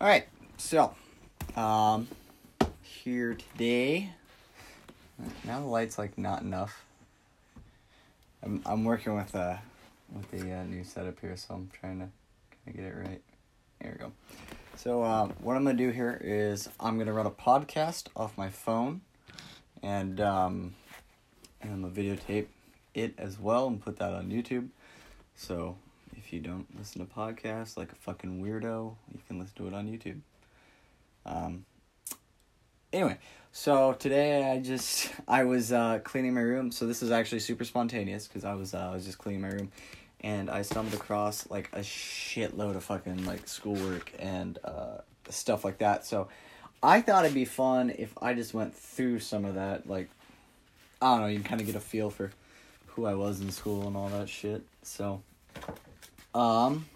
All right, so um, here today. Now the light's like not enough. I'm I'm working with uh with the uh, new setup here, so I'm trying to kind of get it right. There we go. So um, what I'm gonna do here is I'm gonna run a podcast off my phone, and um, and I'm gonna videotape it as well and put that on YouTube. So if you don't listen to podcasts like a fucking weirdo, you can listen to it on YouTube. Um, anyway, so today I just I was uh, cleaning my room. So this is actually super spontaneous because I was uh, I was just cleaning my room, and I stumbled across like a shitload of fucking like schoolwork and uh, stuff like that. So I thought it'd be fun if I just went through some of that. Like I don't know, you can kind of get a feel for who I was in school and all that shit. So um,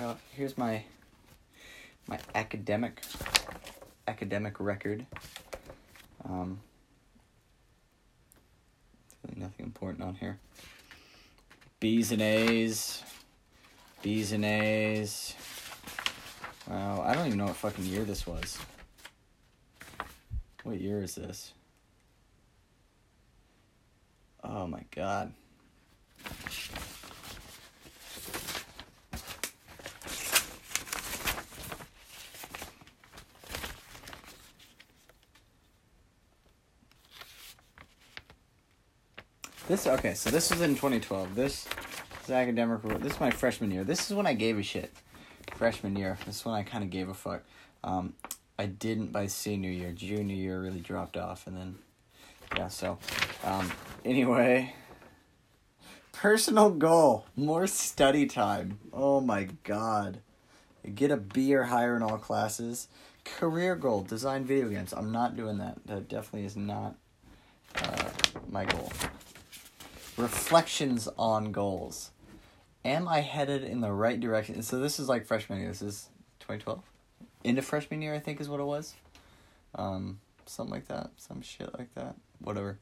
off. Here's my my academic academic record. Um, really nothing important on here. B's and A's, B's and A's. Wow, I don't even know what fucking year this was. What year is this? Oh my god. This okay, so this was in 2012. This is academic. This is my freshman year. This is when I gave a shit. Freshman year. This is when I kind of gave a fuck. Um, I didn't by senior year. Junior year really dropped off, and then yeah. So, um, anyway, personal goal: more study time. Oh my god, get a B or higher in all classes. Career goal: design video games. I'm not doing that. That definitely is not uh, my goal. Reflections on goals. Am I headed in the right direction? So this is like freshman year. This is 2012. Into freshman year, I think is what it was. Um, something like that. Some shit like that. Whatever.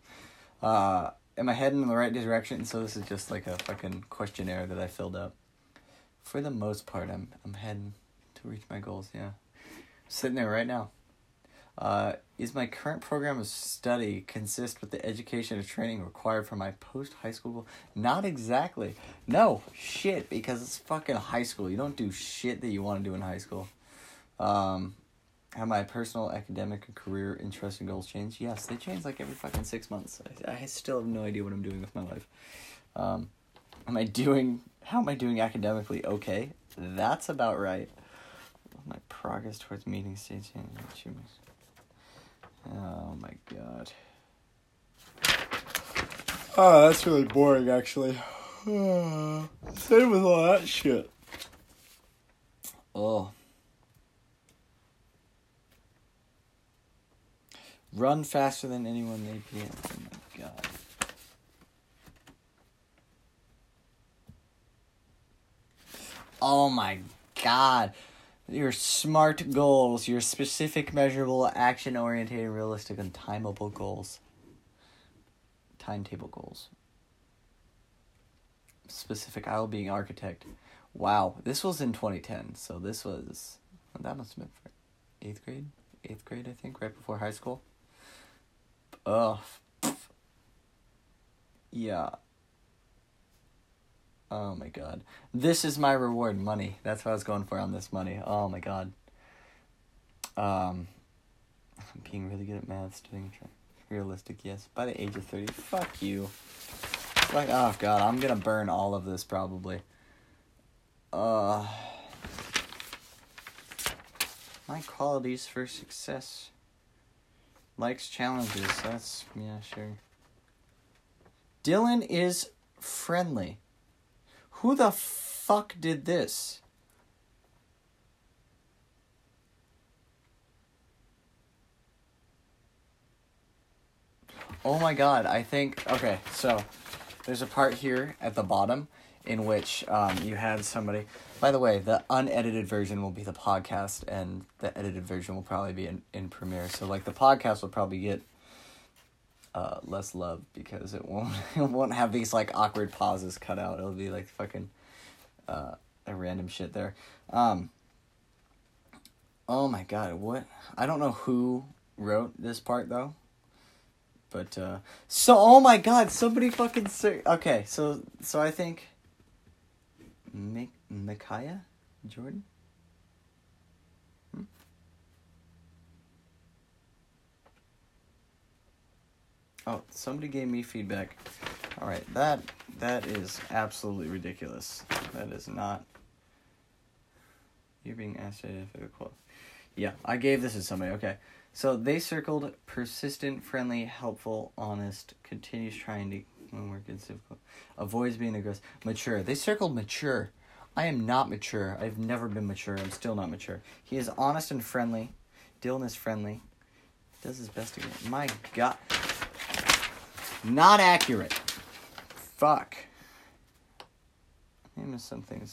Uh, am I heading in the right direction? So this is just like a fucking questionnaire that I filled out. For the most part, I'm I'm heading to reach my goals. Yeah, sitting there right now. Uh, is my current program of study consist with the education and training required for my post high school? Not exactly. No, shit, because it's fucking high school. You don't do shit that you want to do in high school. Um, have my personal, academic, and career interests and goals changed? Yes, they change like every fucking six months. I, I still have no idea what I'm doing with my life. Um, am I doing, how am I doing academically? Okay, that's about right. My progress towards meeting stage achievements. Oh my god. Oh, that's really boring, actually. Same with all that shit. Oh. Run faster than anyone may be. Oh my god. Oh my god your smart goals, your specific, measurable, action oriented, realistic, and timeable goals. Timetable goals. Specific, I will be an architect. Wow, this was in 2010, so this was, that must have been for eighth grade? Eighth grade, I think, right before high school. Ugh. Yeah. Oh my god. This is my reward, money. That's what I was going for on this money. Oh my god. Um I'm being really good at math, doing realistic, yes. By the age of 30. Fuck you. Like oh god, I'm gonna burn all of this probably. Uh my qualities for success. Likes challenges, that's yeah, sure. Dylan is friendly. Who the fuck did this? Oh my god, I think. Okay, so there's a part here at the bottom in which um, you had somebody. By the way, the unedited version will be the podcast, and the edited version will probably be in, in Premiere. So, like, the podcast will probably get uh, less love because it won't it won't have these like awkward pauses cut out. It'll be like fucking uh, a random shit there. Um, Oh my god, what? I don't know who wrote this part though. But uh so oh my god, somebody fucking ser- Okay, so so I think Mik- Micaiah Jordan? Oh, somebody gave me feedback. All right, that that is absolutely ridiculous. That is not. You're being asked the quote. Yeah, I gave this to somebody. Okay, so they circled persistent, friendly, helpful, honest, continues trying to work in difficult, avoids being aggressive, mature. They circled mature. I am not mature. I've never been mature. I'm still not mature. He is honest and friendly. Dylan is friendly. Does his best to get. My God. Not accurate. Fuck. I missed something.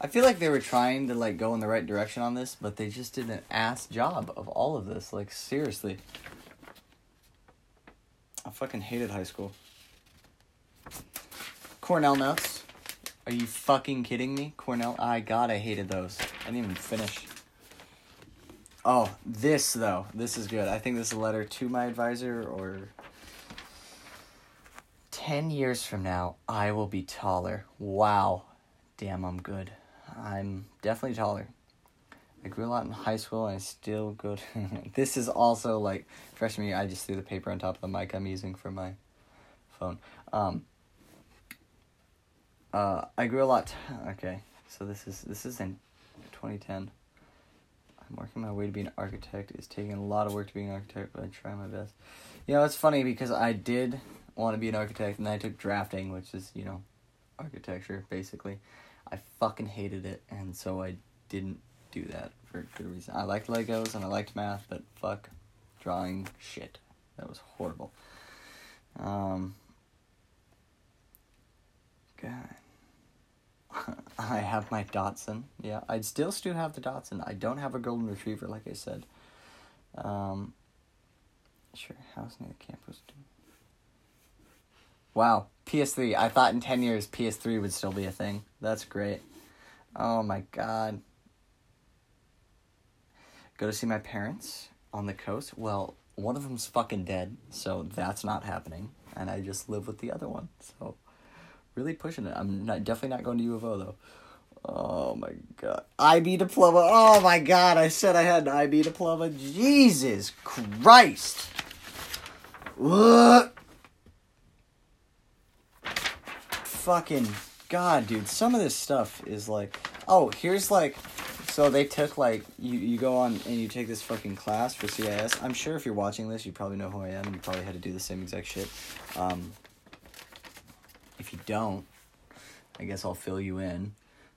I feel like they were trying to like go in the right direction on this, but they just did an ass job of all of this. Like seriously. I fucking hated high school. Cornell notes. Are you fucking kidding me? Cornell? I god, I hated those. I didn't even finish. Oh, this though. This is good. I think this is a letter to my advisor or 10 years from now, I will be taller. Wow. Damn, I'm good. I'm definitely taller. I grew a lot in high school and I still go to This is also like freshman year I just threw the paper on top of the mic I'm using for my phone. Um uh I grew a lot okay. So this is this is in 2010. Working my way to be an architect. It's taking a lot of work to be an architect, but I try my best. You know, it's funny because I did want to be an architect and I took drafting, which is, you know, architecture basically. I fucking hated it and so I didn't do that for good reason. I liked Legos and I liked math, but fuck drawing shit. That was horrible. Um God. I have my Datsun. Yeah, I still still have the Datsun. I don't have a golden retriever, like I said. Um, sure, house near the campus. Wow, PS3. I thought in 10 years PS3 would still be a thing. That's great. Oh my god. Go to see my parents on the coast. Well, one of them's fucking dead, so that's not happening. And I just live with the other one. So, really pushing it. I'm not definitely not going to U of O though. Oh my god. IB diploma. Oh my god, I said I had an IB diploma. Jesus Christ. What? Fucking god, dude. Some of this stuff is like oh, here's like so they took like you you go on and you take this fucking class for CIS. I'm sure if you're watching this, you probably know who I am. You probably had to do the same exact shit. Um, if you don't, I guess I'll fill you in.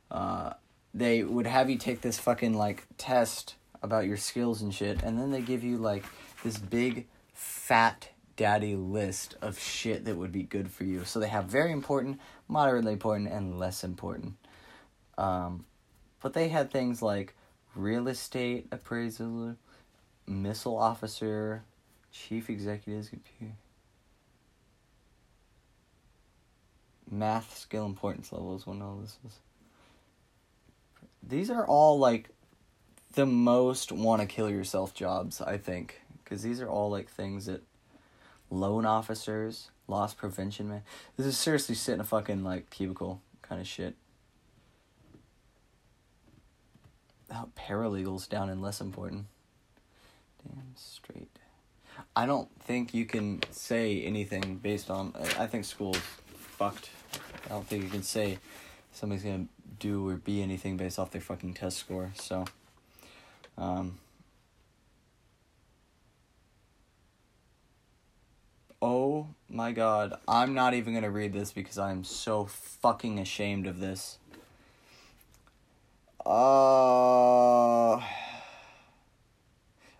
Uh, they would have you take this fucking like test about your skills and shit, and then they give you like this big fat daddy list of shit that would be good for you. So they have very important, moderately important, and less important. Um, but they had things like real estate appraisal, missile officer, chief executives, computer. Math skill importance levels when all this is. These are all like the most want to kill yourself jobs, I think, because these are all like things that loan officers, loss prevention man. This is seriously sit in a fucking like cubicle kind of shit. Oh, paralegals down in less important. Damn straight. I don't think you can say anything based on. I think school's fucked. I don't think you can say somebody's gonna do or be anything based off their fucking test score. So, um, oh my god, I'm not even gonna read this because I'm so fucking ashamed of this. Uh, I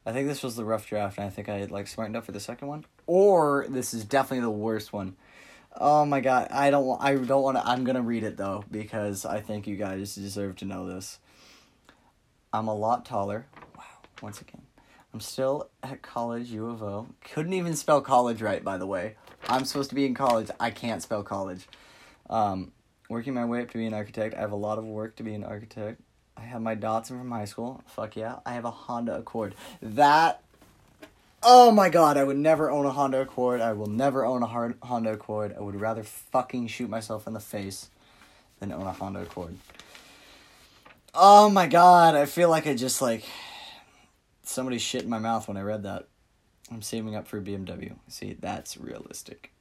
think this was the rough draft, and I think I like smartened up for the second one, or this is definitely the worst one. Oh my god, I don't. I don't want to. I'm gonna read it though because I think you guys deserve to know this. I'm a lot taller. Wow. Once again, I'm still at college, U of O. Couldn't even spell college right, by the way. I'm supposed to be in college. I can't spell college. Um, working my way up to be an architect. I have a lot of work to be an architect. I have my Datsun from high school. Fuck yeah. I have a Honda Accord. That. Oh my god, I would never own a Honda Accord. I will never own a hard Honda Accord. I would rather fucking shoot myself in the face than own a Honda Accord. Oh my god, I feel like I just like somebody shit in my mouth when I read that. I'm saving up for a BMW. See, that's realistic.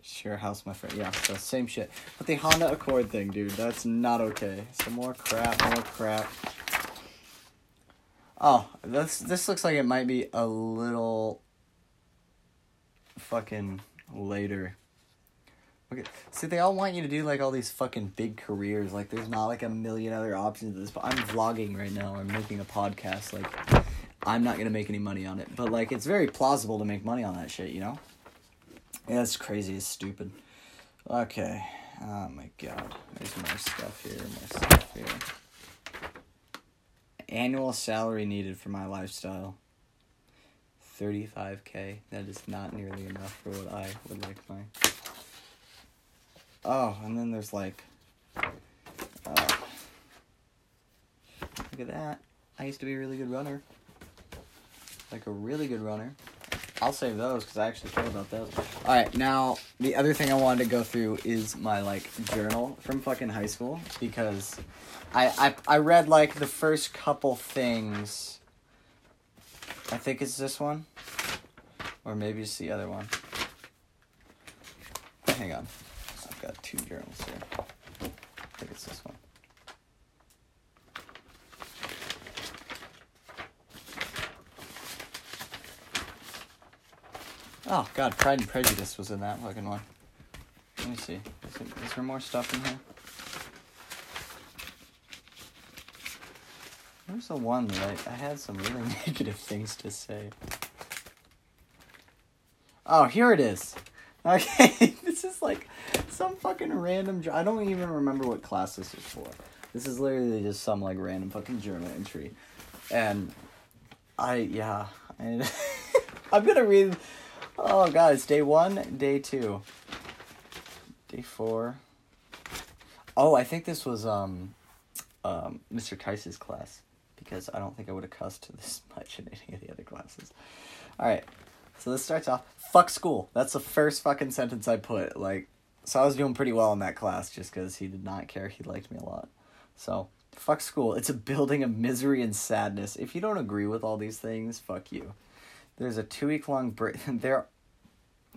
Share house, my friend. Yeah, so same shit. But the Honda Accord thing, dude, that's not okay. Some more crap, more crap. Oh, this this looks like it might be a little fucking later. Okay, see, they all want you to do like all these fucking big careers. Like, there's not like a million other options. At this, but I'm vlogging right now. I'm making a podcast. Like, I'm not gonna make any money on it, but like, it's very plausible to make money on that shit. You know? Yeah, it's crazy. It's stupid. Okay. Oh my god. There's more stuff here. More stuff here. Annual salary needed for my lifestyle. 35k. That is not nearly enough for what I would like my. Oh, and then there's like. Uh, look at that. I used to be a really good runner. Like a really good runner. I'll save those because I actually care about those. All right, now the other thing I wanted to go through is my like journal from fucking high school because I I I read like the first couple things. I think it's this one, or maybe it's the other one. Hang on, I've got two journals here. I think it's this one. Oh God, Pride and Prejudice was in that fucking one. Let me see. Is, it, is there more stuff in here? Where's the one that I, I had some really negative things to say? Oh, here it is. Okay, this is like some fucking random. I don't even remember what class this is for. This is literally just some like random fucking journal entry, and I yeah, I, I'm gonna read Oh god, it's day one, day two, day four. Oh, I think this was um, um, Mr. Tice's class because I don't think I would have cussed this much in any of the other classes. All right, so this starts off. Fuck school. That's the first fucking sentence I put. Like, so I was doing pretty well in that class just because he did not care. He liked me a lot. So fuck school. It's a building of misery and sadness. If you don't agree with all these things, fuck you. There's a two week long break. there,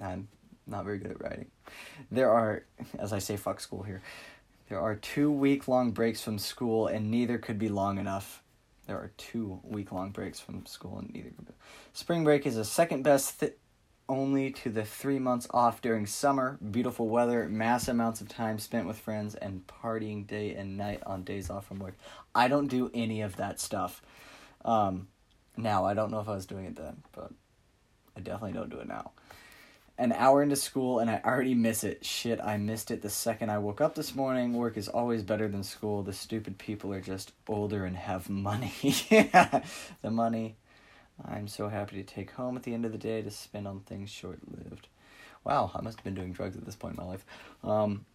I'm not very good at writing. There are, as I say, fuck school here. There are two week long breaks from school, and neither could be long enough. There are two week long breaks from school, and neither could be. Spring break is the second best th- only to the three months off during summer, beautiful weather, mass amounts of time spent with friends, and partying day and night on days off from work. I don't do any of that stuff. Um, now, I don't know if I was doing it then, but I definitely don't do it now. An hour into school and I already miss it. Shit, I missed it the second I woke up this morning. Work is always better than school. The stupid people are just older and have money. the money I'm so happy to take home at the end of the day to spend on things short lived. Wow, I must have been doing drugs at this point in my life. Um,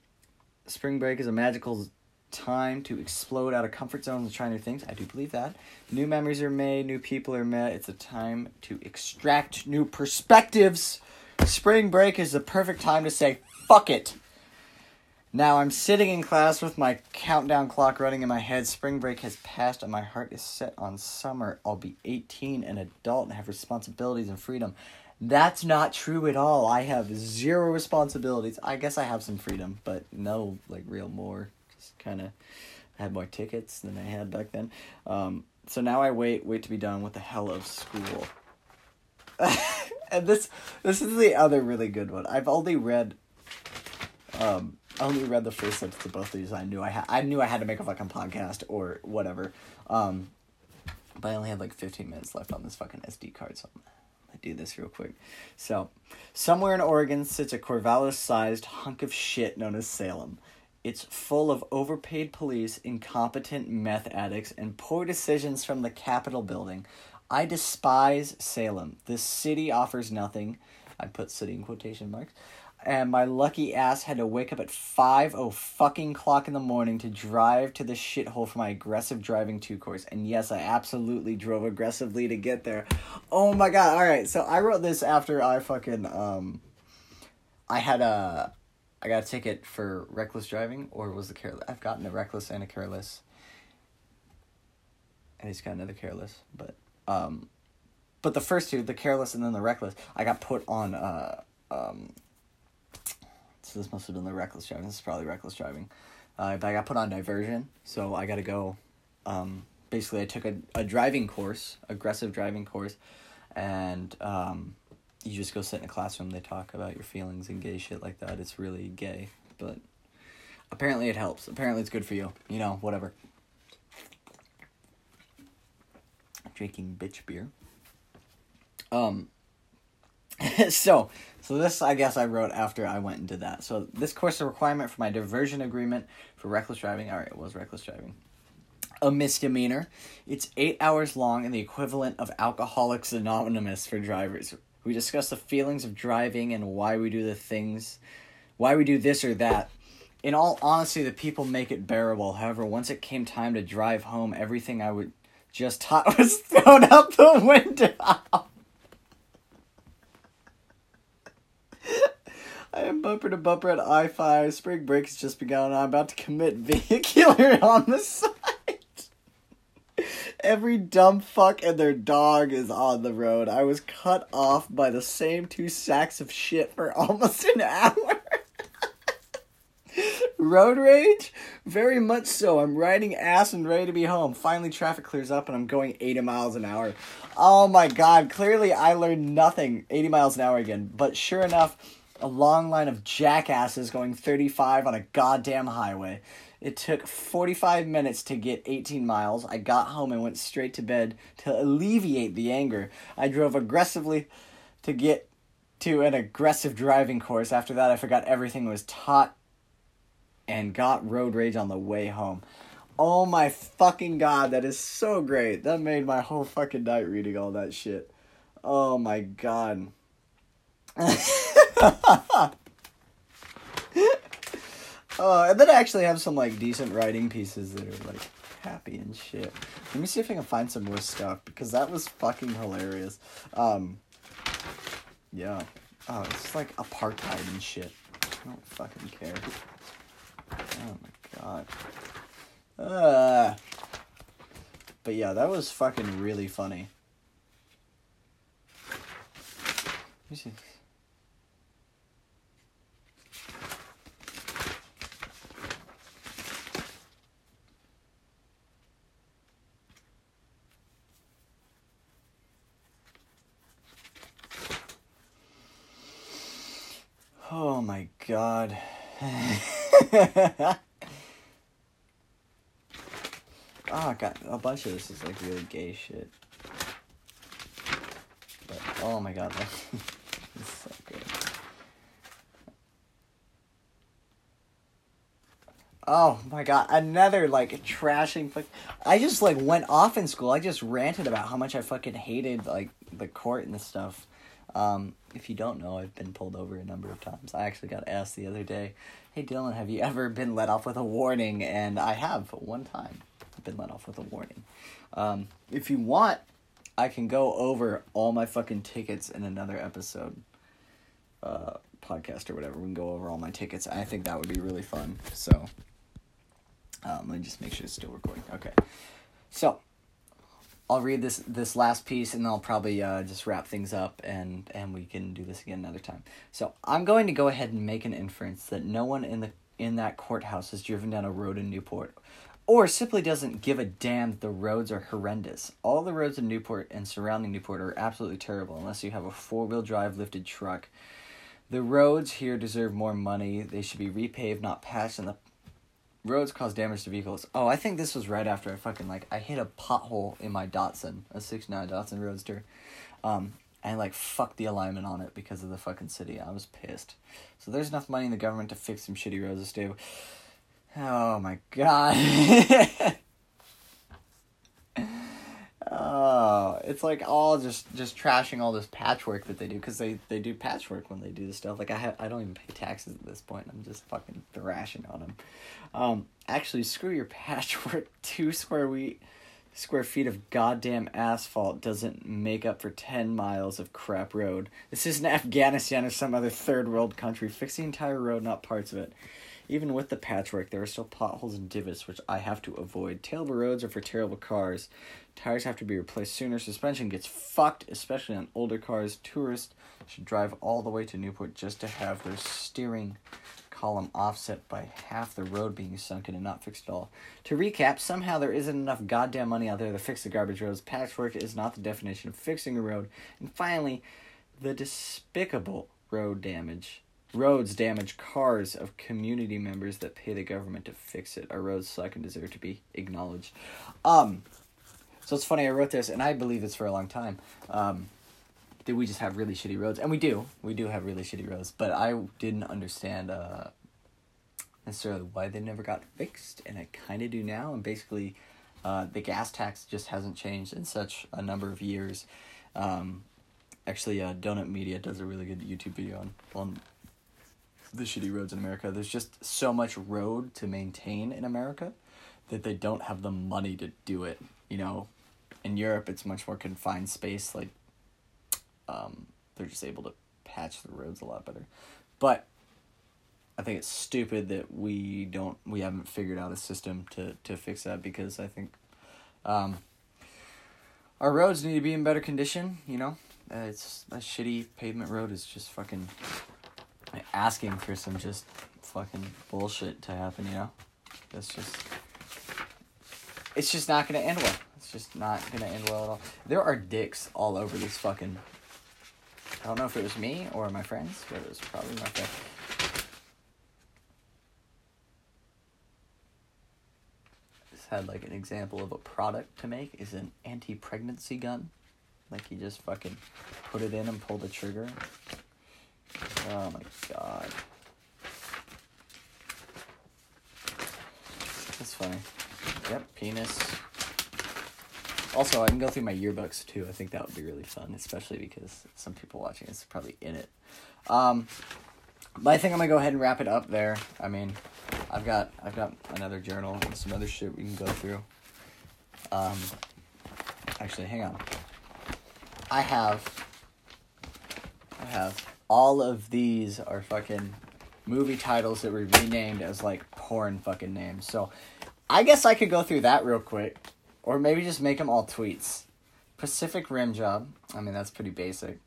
spring break is a magical time to explode out of comfort zones and try new things. I do believe that. New memories are made, new people are met. It's a time to extract new perspectives. Spring break is the perfect time to say, fuck it. Now I'm sitting in class with my countdown clock running in my head. Spring break has passed and my heart is set on summer. I'll be 18, an adult, and have responsibilities and freedom. That's not true at all. I have zero responsibilities. I guess I have some freedom, but no, like, real more Just kind of had more tickets than I had back then. Um, so now I wait, wait to be done with the hell of school. and this this is the other really good one. I've only read um I only read the first sentence of both of these. I knew I had I knew I had to make a fucking podcast or whatever. Um but I only had like 15 minutes left on this fucking SD card, so I'm gonna do this real quick. So, somewhere in Oregon sits a Corvallis sized hunk of shit known as Salem. It's full of overpaid police, incompetent meth addicts, and poor decisions from the Capitol building. I despise Salem. This city offers nothing. I put city in quotation marks. and my lucky ass had to wake up at five oh fucking clock in the morning to drive to the shithole for my aggressive driving two course. And yes, I absolutely drove aggressively to get there. Oh my god! All right, so I wrote this after I fucking um, I had a, I got a ticket for reckless driving, or was the careless? I've gotten a reckless and a careless. And he's got another careless, but um, but the first two, the careless and then the reckless, I got put on uh um so this must have been the reckless driving. This is probably reckless driving. Uh, but I got put on diversion, so I got to go. Um, basically, I took a, a driving course, aggressive driving course, and um, you just go sit in a classroom. They talk about your feelings and gay shit like that. It's really gay, but apparently it helps. Apparently it's good for you. You know, whatever. Drinking bitch beer. Um. so so this, I guess, I wrote after I went and did that. So this course a requirement for my diversion agreement for reckless driving. All right, it was reckless driving. A misdemeanor. It's eight hours long and the equivalent of Alcoholics Anonymous for drivers. We discuss the feelings of driving and why we do the things, why we do this or that. In all honesty, the people make it bearable. However, once it came time to drive home, everything I would just hot was thrown out the window. I am bumper to bumper at I 5. Spring break has just begun. I'm about to commit vehicular on the homicide. Every dumb fuck and their dog is on the road. I was cut off by the same two sacks of shit for almost an hour. Road rage? Very much so. I'm riding ass and ready to be home. Finally, traffic clears up and I'm going 80 miles an hour. Oh my god, clearly I learned nothing. 80 miles an hour again. But sure enough, a long line of jackasses going 35 on a goddamn highway. It took 45 minutes to get 18 miles. I got home and went straight to bed to alleviate the anger. I drove aggressively to get to an aggressive driving course. After that, I forgot everything was taught and got road rage on the way home. Oh my fucking god, that is so great. That made my whole fucking night reading all that shit. Oh my god. uh, and then I actually have some like decent writing pieces that are like happy and shit. Let me see if I can find some more stuff because that was fucking hilarious. Um, yeah. Oh, it's like apartheid and shit. I don't fucking care. God. Uh, but yeah, that was fucking really funny. Let me see. Oh my god. oh, I got a bunch of this is like really gay shit. But oh my god, that's so good. Oh my god, another like trashing. fuck. I just like went off in school. I just ranted about how much I fucking hated like the court and the stuff. Um, if you don't know, I've been pulled over a number of times. I actually got asked the other day, "Hey Dylan, have you ever been let off with a warning?" And I have one time. I've been let off with a warning. Um, if you want, I can go over all my fucking tickets in another episode, uh, podcast or whatever. We can go over all my tickets. I think that would be really fun. So, um, let me just make sure it's still recording. Okay, so I'll read this this last piece and I'll probably uh, just wrap things up and and we can do this again another time. So I'm going to go ahead and make an inference that no one in the in that courthouse has driven down a road in Newport, or simply doesn't give a damn that the roads are horrendous. All the roads in Newport and surrounding Newport are absolutely terrible unless you have a four wheel drive lifted truck. The roads here deserve more money. They should be repaved, not patched, and the roads cause damage to vehicles. Oh, I think this was right after I fucking like I hit a pothole in my Datsun, a six nine Datsun Roadster, um, and like fucked the alignment on it because of the fucking city. I was pissed. So there's enough money in the government to fix some shitty roads to stay. Oh my god. oh, it's like all just just trashing all this patchwork that they do because they they do patchwork when they do this stuff. Like I ha- I don't even pay taxes at this point. I'm just fucking thrashing on them. Um, actually, screw your patchwork. Two square wheat square feet of goddamn asphalt doesn't make up for 10 miles of crap road. This isn't Afghanistan or some other third world country. Fix the entire road, not parts of it. Even with the patchwork, there are still potholes and divots, which I have to avoid. Terrible roads are for terrible cars. Tires have to be replaced sooner. Suspension gets fucked, especially on older cars. Tourists should drive all the way to Newport just to have their steering column offset by half the road being sunken and not fixed at all. To recap, somehow there isn't enough goddamn money out there to fix the garbage roads. Patchwork is not the definition of fixing a road. And finally, the despicable road damage. Roads damage cars of community members that pay the government to fix it. Our roads suck and deserve to be acknowledged. Um, so it's funny, I wrote this, and I believe this for a long time. Um, that we just have really shitty roads, and we do. We do have really shitty roads, but I didn't understand uh, necessarily why they never got fixed, and I kind of do now. And basically, uh, the gas tax just hasn't changed in such a number of years. Um, actually, uh, Donut Media does a really good YouTube video on on the shitty roads in America. There's just so much road to maintain in America that they don't have the money to do it. You know, in Europe, it's much more confined space. Like um, they're just able to patch the roads a lot better. But I think it's stupid that we don't we haven't figured out a system to to fix that because I think um, our roads need to be in better condition. You know, uh, it's a shitty pavement road is just fucking asking for some just fucking bullshit to happen. You know, that's just it's just not gonna end well. It's just not gonna end well at all. There are dicks all over this fucking I don't know if it was me or my friends, but it was probably my friend. Just had like an example of a product to make is an anti-pregnancy gun. Like you just fucking put it in and pull the trigger. Oh my god. That's funny. Yep, penis. Also, I can go through my yearbooks too. I think that would be really fun, especially because some people watching is probably in it. Um, but I think I'm gonna go ahead and wrap it up there. I mean, I've got I've got another journal and some other shit we can go through. Um, actually, hang on. I have I have all of these are fucking movie titles that were renamed as like porn fucking names. So I guess I could go through that real quick. Or maybe just make them all tweets. Pacific Rim Job. I mean, that's pretty basic.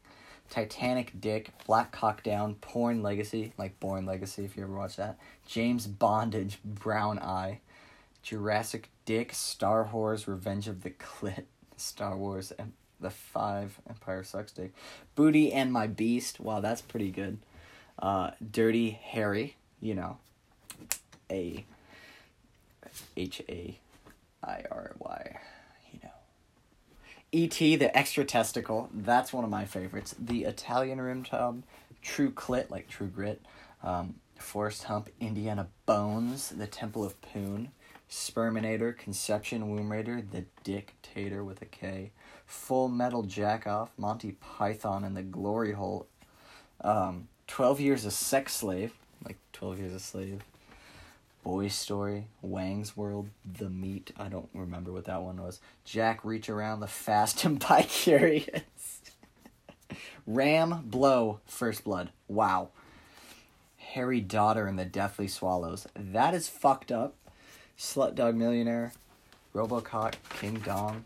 Titanic Dick, Black Cock Down, Porn Legacy, like Bourne Legacy if you ever watch that. James Bondage, Brown Eye. Jurassic Dick, Star Wars, Revenge of the Clit, Star Wars, and the Five, Empire Sucks Dick. Booty and My Beast, wow, that's pretty good. Uh, Dirty Harry, you know. A H A I R Y, you know. E.T. the extra testicle, that's one of my favorites. The Italian rim tub, True Clit, like True Grit, um, Forest Hump, Indiana Bones, The Temple of Poon, Sperminator, Conception, Womb Raider, The Dictator with a K, Full Metal Jack Off, Monty Python and the Glory Hole, um, 12 Years a Sex Slave, like 12 Years a Slave, Boy Story, Wang's World, The Meat. I don't remember what that one was. Jack Reach Around, The Fast and By Curious. Ram Blow, First Blood. Wow. Harry Daughter and the Deathly Swallows. That is fucked up. Slut Dog Millionaire, Robocock, King Dong,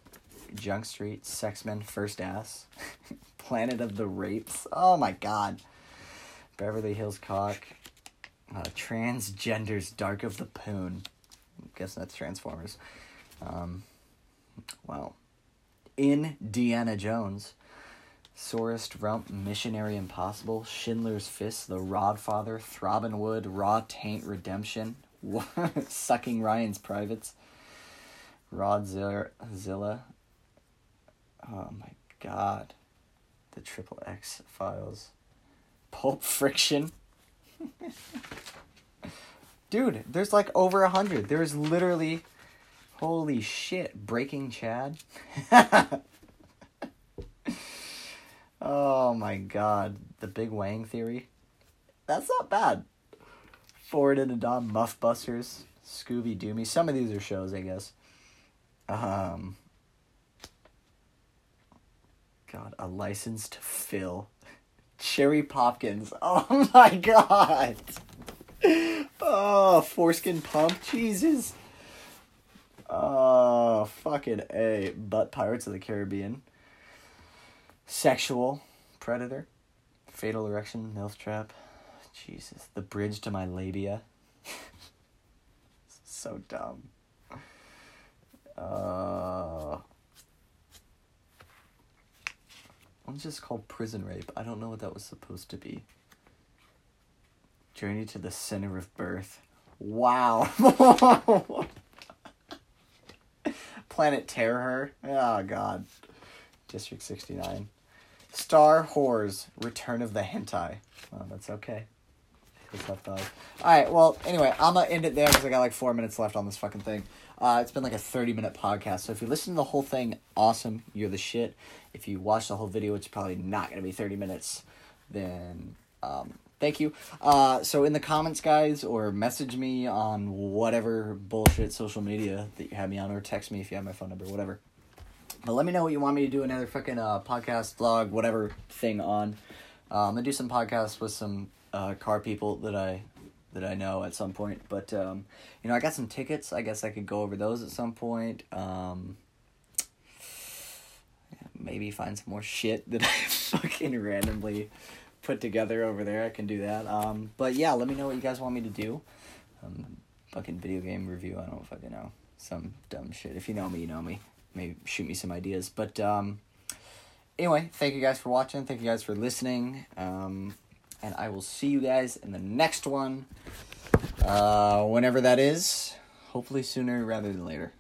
Junk Street, Sexmen, First Ass, Planet of the Rapes. Oh my god. Beverly Hills Cock, uh, Transgenders Dark of the Poon. I'm guessing that's Transformers. Um, wow. Indiana Jones. Sorest Rump, Missionary Impossible, Schindler's Fist, The Rodfather, Throbbing Wood, Raw Taint Redemption, Sucking Ryan's Privates, Rodzilla. Oh my god. The Triple X Files. Pulp Friction. Dude, there's like over a hundred. There's literally, holy shit, Breaking Chad. Oh my god. The Big Wang Theory. That's not bad. Forward into Dawn, Muff Busters, Scooby Doomy. Some of these are shows, I guess. Um. God, a licensed fill. Cherry Popkins. Oh my god. Oh, foreskin pump. Jesus. Oh, fucking A. But Pirates of the Caribbean. Sexual Predator. Fatal Erection. Milf Trap. Jesus. The Bridge to My Labia. so dumb. Uh. One's just called Prison Rape. I don't know what that was supposed to be. Journey to the Center of Birth. Wow. Planet Terror. Oh, God. District 69. Star Whores. Return of the Hentai. Oh, that's okay. Alright, well, anyway, I'm gonna end it there because I got like four minutes left on this fucking thing. Uh, it's been like a 30 minute podcast. So if you listen to the whole thing, awesome. You're the shit. If you watch the whole video, it's probably not going to be 30 minutes. Then, um, thank you. Uh, so in the comments, guys, or message me on whatever bullshit social media that you have me on, or text me if you have my phone number, whatever. But let me know what you want me to do another fucking uh, podcast, vlog, whatever thing on. Uh, I'm gonna do some podcasts with some uh, car people that I that I know at some point. But um, you know, I got some tickets. I guess I could go over those at some point. Um, maybe find some more shit that I fucking randomly put together over there. I can do that. Um, but yeah, let me know what you guys want me to do. Um, fucking video game review. I don't fucking know some dumb shit. If you know me, you know me. Maybe shoot me some ideas. But um, anyway, thank you guys for watching. Thank you guys for listening. Um, and I will see you guys in the next one. Uh, whenever that is. Hopefully sooner rather than later.